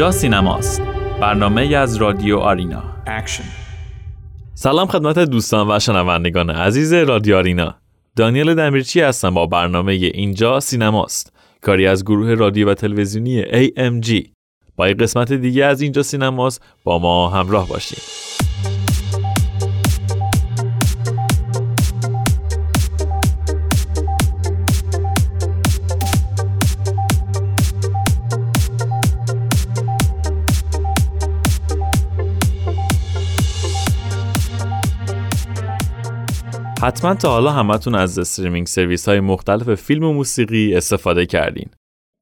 اینجا سینماست. برنامه از رادیو آرینا. سلام خدمت دوستان و شنوندگان عزیز رادیو آرینا. دانیل دمیرچی هستم با برنامه اینجا سینماست. کاری از گروه رادیو و تلویزیونی AMG با یک قسمت دیگه از اینجا سینماست. با ما همراه باشید. حتما تا حالا همتون از streaming service های مختلف فیلم و موسیقی استفاده کردین.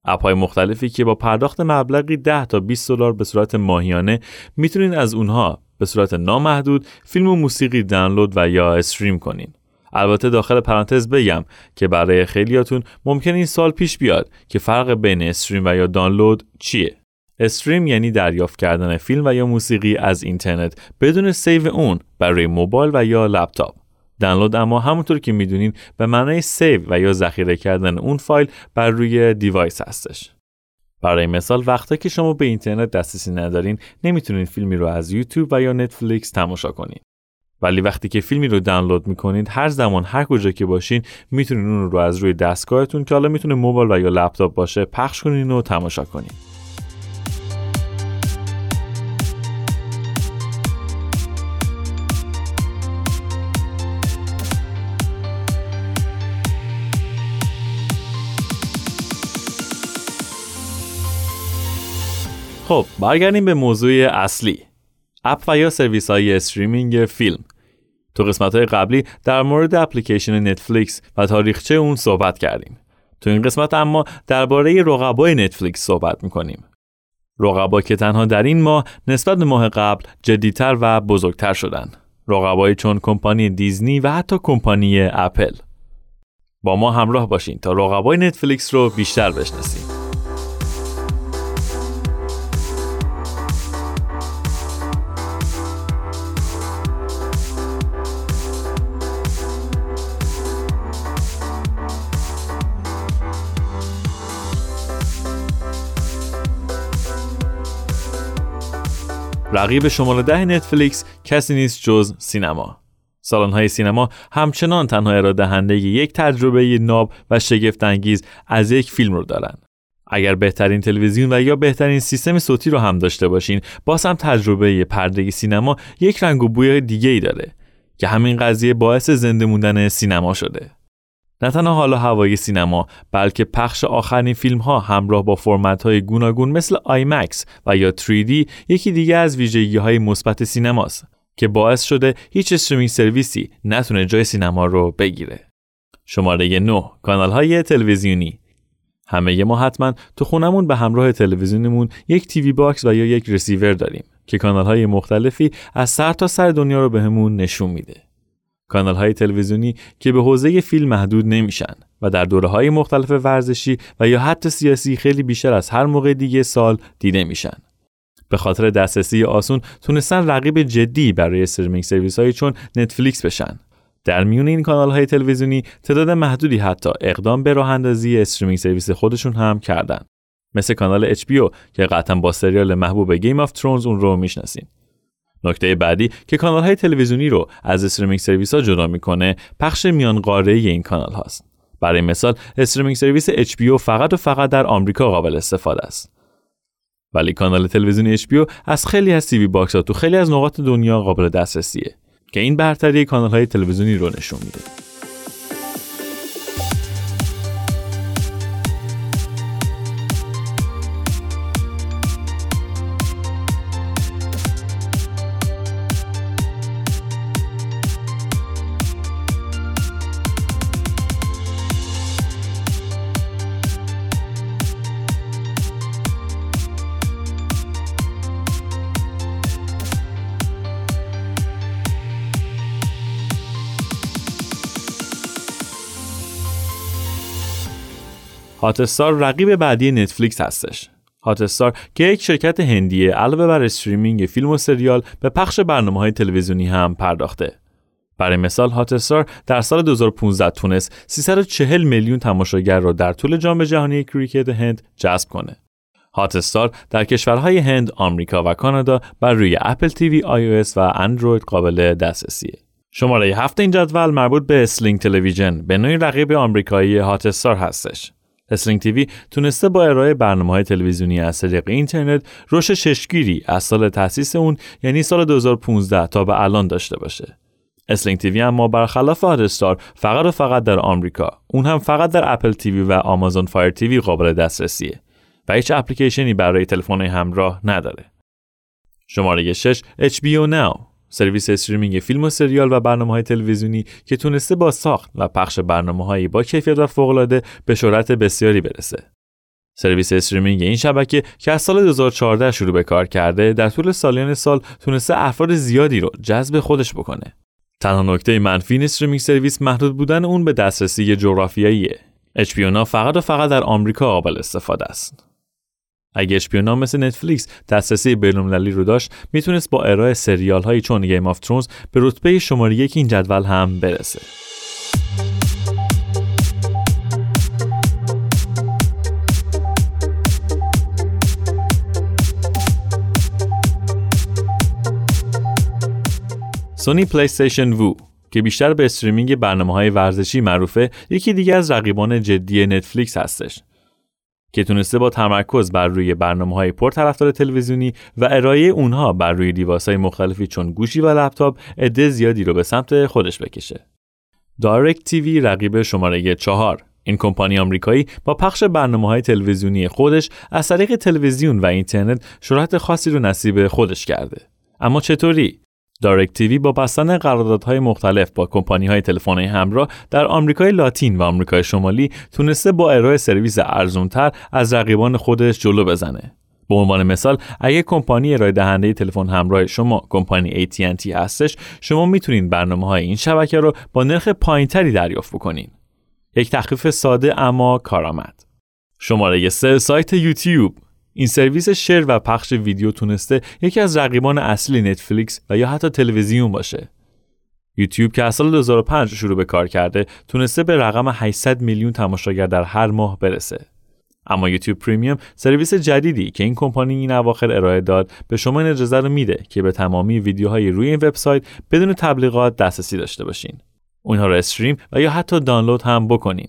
اپ های مختلفی که با پرداخت مبلغی 10 تا 20 دلار به صورت ماهیانه می‌تونین از اونها به صورت نامحدود فیلم و موسیقی دانلود و یا stream کنین. البته داخل پرانتز بگم که برای خیلیاتون ممکن این سوال پیش بیاد که فرق بین stream و یا دانلود چیه. stream یعنی دریافت کردن فیلم و یا موسیقی از اینترنت بدون save اون برای موبایل و یا لپتاپ. دانلود اما همونطور که می‌دونین به معنای save و یا ذخیره کردن اون فایل بر روی device هستش. برای مثال وقتا که شما به اینترنت دسترسی ندارین نمی‌تونین فیلمی رو از یوتیوب و یا نتفلیکس تماشا کنین. ولی وقتی که فیلمی رو دانلود می‌کنید هر زمان هر کجا که باشین می‌تونین اون رو از روی دستگاهتون که حالا می‌تونه موبایل و یا لپتاپ باشه پخش کنین و تماشا کنین. خب برگردیم به موضوع اصلی. اپ و یا سرویس های streaming فیلم. تو قسمت های قبلی در مورد اپلیکیشن نتفلیکس و تاریخچه اون صحبت کردیم. تو این قسمت اما درباره رقبای نتفلیکس صحبت می‌کنیم. رقبا که تنها در این ماه نسبت به ماه قبل جدیتر و بزرگتر شدن. رقبای چون کمپانی دیزنی و حتی کمپانی اپل. با ما همراه باشین تا رقبای نتفلیکس رو بیشتر بشناسیم. رقیب شماره ده نتفلیکس کسی نیست جز سینما. های سینما همچنان تنها ارائه دهنده یک تجربه ناب و شگفت انگیز از یک فیلم رو دارن. اگر بهترین تلویزیون و یا بهترین سیستم صوتی رو هم داشته باشین باز هم تجربه پرده سینما یک رنگ و بوی دیگه ای داره که همین قضیه باعث زنده موندن سینما شده نه تنها حالا هوای سینما بلکه پخش آخرین فیلم ها همراه با فرمت های گوناگون مثل آیمکس و یا 3D یکی دیگه از ویژگی های مثبت سینماست که باعث شده هیچ streaming serviceی نتونه جای سینما رو بگیره. شماره 9 کانال های تلویزیونی همه ما حتما تو خونمون به همراه تلویزیونمون یک TV box و یا یک رسیور داریم که کانال های مختلفی از سر تا سر دنیا رو بهمون نشون میده. کانال های تلویزیونی که به حوزه فیلم محدود نمیشن و در دوره های مختلف ورزشی و یا حتی سیاسی خیلی بیشتر از هر موقع دیگه سال دیده میشن. به خاطر دسترسی آسون تونستن رقیب جدی برای streaming service های چون نتفلیکس بشن. در میون این کانال های تلویزیونی تعداد محدودی حتی اقدام به راه اندازی streaming service خودشون هم کردن. مثل کانال HBO که قطعا با سریال محبوب Game of Thrones اون رو می‌شناسین. نکته بعدی که کانال های تلویزیونی رو از streaming service ها جدا می‌کنه پخش میان قاره این کانال هاست. برای مثال streaming service HBO فقط و فقط در آمریکا قابل استفاده است. ولی کانال تلویزیونی HBO از خیلی از تیوی باکس ها تو خیلی از نقاط دنیا قابل دسترسیه که این برتری کانال های تلویزیونی رو نشون میده. Hotstar رقیب بعدی نتفلیکس هستش. Hotstar که یک شرکت هندیه علاوه بر streaming فیلم و سریال به پخش برنامه های تلویزیونی هم پرداخته. برای مثال Hotstar در سال 2015 تونست 340 میلیون تماشاگر را در طول جام جهانی کریکت هند جذب کنه. Hotstar در کشورهای هند، آمریکا و کانادا بر روی Apple TV، iOS و اندروید قابل دسترسیه. شماره هفت این جدول مربوط به Sling تلویزیون به نوعی رقیب آمریکایی Hotstar هستش. Sling TV تونسته با ارائه برنامه های تلویزیونی از طریق اینترنت رشد چشمگیری از سال تأسیس اون یعنی سال 2015 تا به الان داشته باشه. Sling TV اما برخلاف Hotstar فقط و فقط در آمریکا اون هم فقط در Apple TV و Amazon Fire TV قابل دسترسیه و هیچ اپلیکیشنی برای تلفن همراه نداره. شماره 6 HBO Now سرویس streaming فیلم و سریال و برنامه های تلویزیونی که تونسته با ساخت و پخش برنامه هایی با کیفیت و فوقالعاده به شهرت بسیاری برسه. سرویس streaming این شبکه که از سال 2014 شروع به کار کرده در طول سالیان سال تونسته افراد زیادی رو جذب خودش بکنه. تنها نکته منفی این streaming service محدود بودن اون به دسترسی جغرافیاییه. HBO فقط و فقط در آمریکا قابل استفاده است. اگه HBO Now مثل نتفلیکس دسترسی بین‌المللی رو داشت می‌تونست با ارائه سریال هایی چون Game of Thrones به رتبه شماره یک این جدول هم برسه. Sony PlayStation Vue که بیشتر به streaming برنامه های ورزشی معروفه یکی دیگه از رقیبان جدی نتفلیکس هستش. که تونسته با تمرکز بر روی برنامه های پرطرفدار تلویزیونی و ارائه اونها بر روی device های مختلفی چون گوشی و لپتاپ عده زیادی رو به سمت خودش بکشه. DirecTV رقیب شماره چهار این کمپانی آمریکایی با پخش برنامه های تلویزیونی خودش از طریق تلویزیون و اینترنت شهرت خاصی رو نصیب خودش کرده. اما چطوری؟ دایرکت با بستن قراردادهای مختلف با کمپانی های تلفنی همراه در آمریکای لاتین و آمریکای شمالی تونسته با ارائه سرویس ارزونتر از رقیبان خودش جلو بزنه. به عنوان مثال اگه کمپانی ارائه دهنده تلفن همراه شما کمپانی AT&T هستش شما می‌تونید برنامه های این شبکه رو با نرخ پایینتری دریافت بکنین. یک تخفیف ساده اما کارآمد. شماره 3 سایت یوتیوب این سرویس شیر و پخش ویدیو تونسته یکی از رقیبان اصلی نتفلیکس و یا حتی تلویزیون باشه. یوتیوب که از سال 2005 شروع به کار کرده تونسته به رقم 800 میلیون تماشاگر در هر ماه برسه. اما یوتیوب پریمیوم سرویس جدیدی که این کمپانی این اواخر ارائه داد به شما این اجازه رو میده که به تمامی ویدیوهای روی این وبسایت بدون تبلیغات دسترسی داشته باشین. اونها رو استریم و یا حتی دانلود هم بکنین.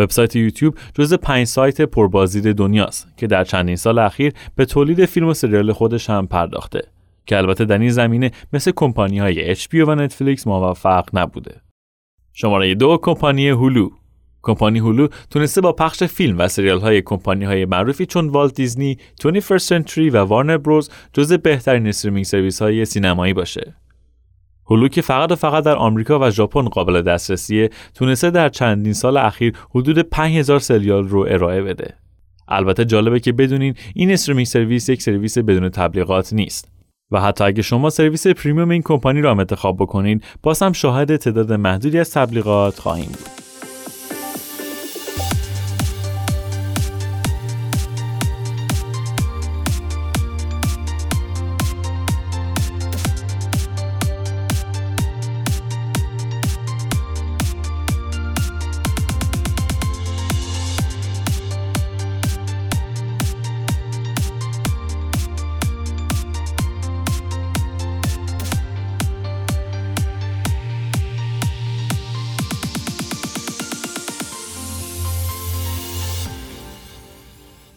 وبسایت یوتیوب جز پنج سایت پربازدید دنیاست که در چندین سال اخیر به تولید فیلم و سریال خودش هم پرداخته که البته در این زمینه مثل کمپانی های HBO و نتفلیکس موفق نبوده. شماره دو کمپانی Hulu کمپانی Hulu تونسته با پخش فیلم و سریال های کمپانی های معروفی چون والت دیزنی، 21st Century و Warner Bros جز بهترین streaming service های سینمایی باشه. Hulu که فقط و فقط در آمریکا و ژاپن قابل دسترسیه تونسته در چندین سال اخیر حدود 5000 سریال رو ارائه بده. البته جالبه که بدونین این streaming service یک سرویس بدون تبلیغات نیست. و حتی اگه شما سرویس premium این کمپانی هم انتخاب بکنین باز هم شاهد تعداد محدودی از تبلیغات خواهیم بود.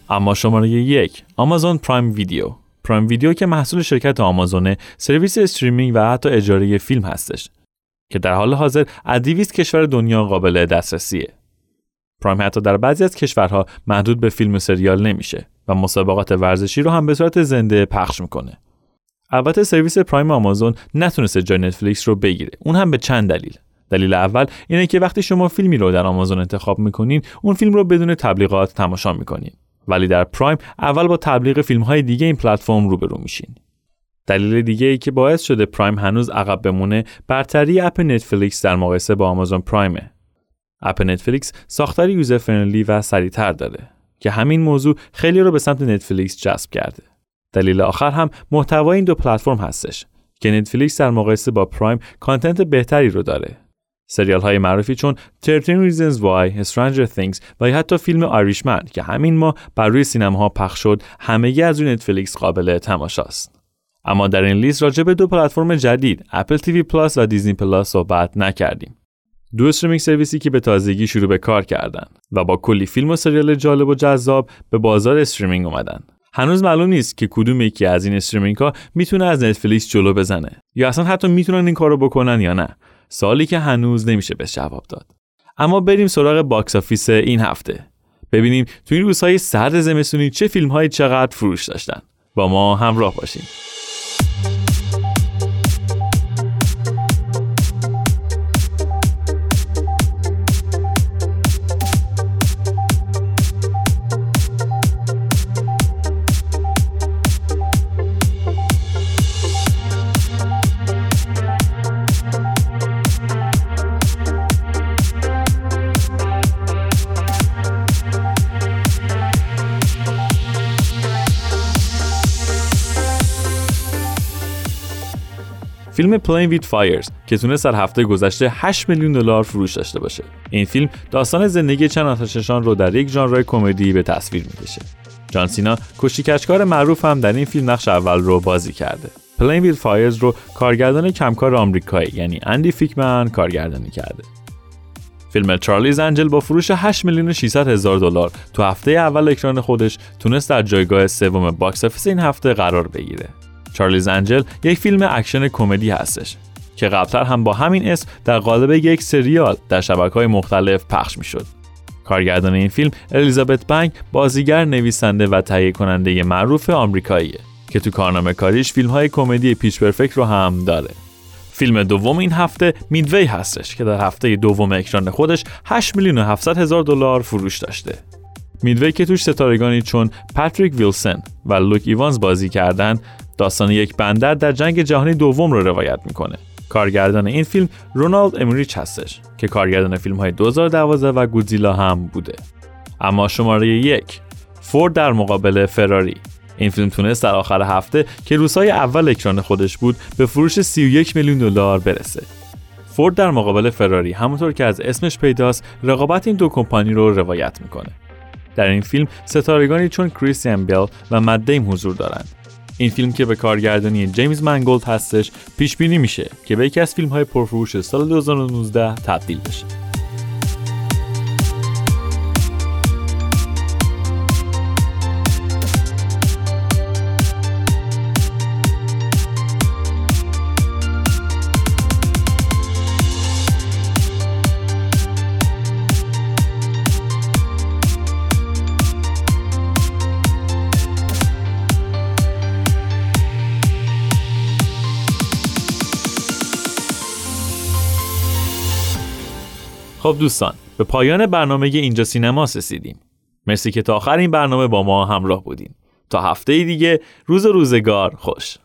اما شماره یک Amazon Prime Video. Prime Video که محصول شرکت آمازونه سرویس streaming و حتی اجاره فیلم هستش که در حال حاضر از 200 کشور دنیا قابل دسترسیه. Prime حتی در بعضی از کشورها محدود به فیلم و سریال نمیشه و مسابقات ورزشی رو هم به صورت زنده پخش می‌کنه. البته سرویس Prime آمازون نتونسته جای نتفلیکس رو بگیره. اون هم به چند دلیل. دلیل اول اینه که وقتی شما فیلمی رو در آمازون انتخاب می‌کنین اون فیلم رو بدون تبلیغات تماشا می‌کنین. ولی در Prime اول با تبلیغ فیلم های دیگه این پلتفرم روبرو میشین. دلیل دیگه ای که باعث شده Prime هنوز عقب بمونه برتری اپ نتفلیکس در مقایسه با Amazon Prime ه. اپ نتفلیکس ساختار user friendly و سریعتر داره که همین موضوع خیلیا رو به سمت نتفلیکس جذب کرده. دلیل آخر هم محتوای این دو پلتفرم هستش که نتفلیکس در مقایسه با Prime content بهتری رو داره سریال های معروفی چون 13 Reasons Why, Stranger Things و یا حتی فیلم Irishman که همین ماه بر روی سینماها پخش شد همگی از روی نتفلیکس قابل تماشاست. اما در این لیست راجع به دو پلتفرم جدید Apple TV Plus و Disney Plus صحبت نکردیم. دو streaming service ی که به تازگی شروع به کار کردن و با کلی فیلم و سریال جالب و جذاب به بازار streaming اومدن. هنوز معلوم نیست که کدوم یکی از این streaming ها می‌تونه از نتفلیکس جلو بزنه یا اصلا حتی می‌تونن این کارو بکنن یا نه سوالی که هنوز نمیشه بهش جواب داد. اما بریم سراغ box office این هفته. ببینیم تو این روزهای سرد زمستونی چه فیلم های چقدر فروش داشتن. با ما همراه باشیم فیلم Playing with Fire که تونست در هفته گذشته 8 میلیون دلار فروش داشته باشه. این فیلم داستان زندگی چند آتشنشان رو در یک ژانر کمدی به تصویر می‌کشه. جان سینا کشتی کج‌کار معروف هم در این فیلم نقش اول رو بازی کرده. Playing with Fire رو کارگردان کمکار آمریکایی یعنی اندی فیکمن کارگردانی کرده. فیلم Charlie's Angels با فروش 8 میلیون 600 هزار دلار تو هفته اول اکران خودش تونست در جایگاه سوم box office این هفته قرار بگیره. Charlie's Angels یک فیلم اکشن کمدی هستش که قبلتر هم با همین اسم در قالب یک سریال در شبکه های مختلف پخش می شد. کارگردان این فیلم الیزابت بنکس بازیگر نویسنده و تهیه کننده معروف آمریکاییه که تو کارنامه کاریش فیلم های کمدی Pitch Perfect رو هم داره. فیلم دوم این هفته Midway هستش که در هفته دوم اکران خودش 8 میلیون و 700 هزار دلار فروش داشته. Midway که توش ستارگانی چون پاتریک ویلسن و لوک ایوانز بازی کردن داستان یک بندر در جنگ جهانی دوم رو روایت می‌کنه. کارگردان این فیلم رونالد امریچ هستش که کارگردان فیلم های 2012 و گودزیلا هم بوده. اما شماره یک فورد در مقابل فراری. این فیلم تونست در آخر هفته که روزهای اول اکران خودش بود به فروش 31 میلیون دلار برسه. فورد در مقابل فراری همونطور که از اسمش پیداست رقابت این دو کمپانی رو روایت می‌کنه. در این فیلم ستارگانی چون کریستیان بیل و مدیم حضور دارند. این فیلم که به کارگردانی جیمز منگولد هستش پیش بینی میشه که به یکی از فیلم های پرفروش سال 2019 تبدیل بشه. خب دوستان به پایان برنامه اینجا سینما رسیدیم. مرسی که تا آخر این برنامه با ما همراه بودین. تا هفته دیگه روز روزگار خوش.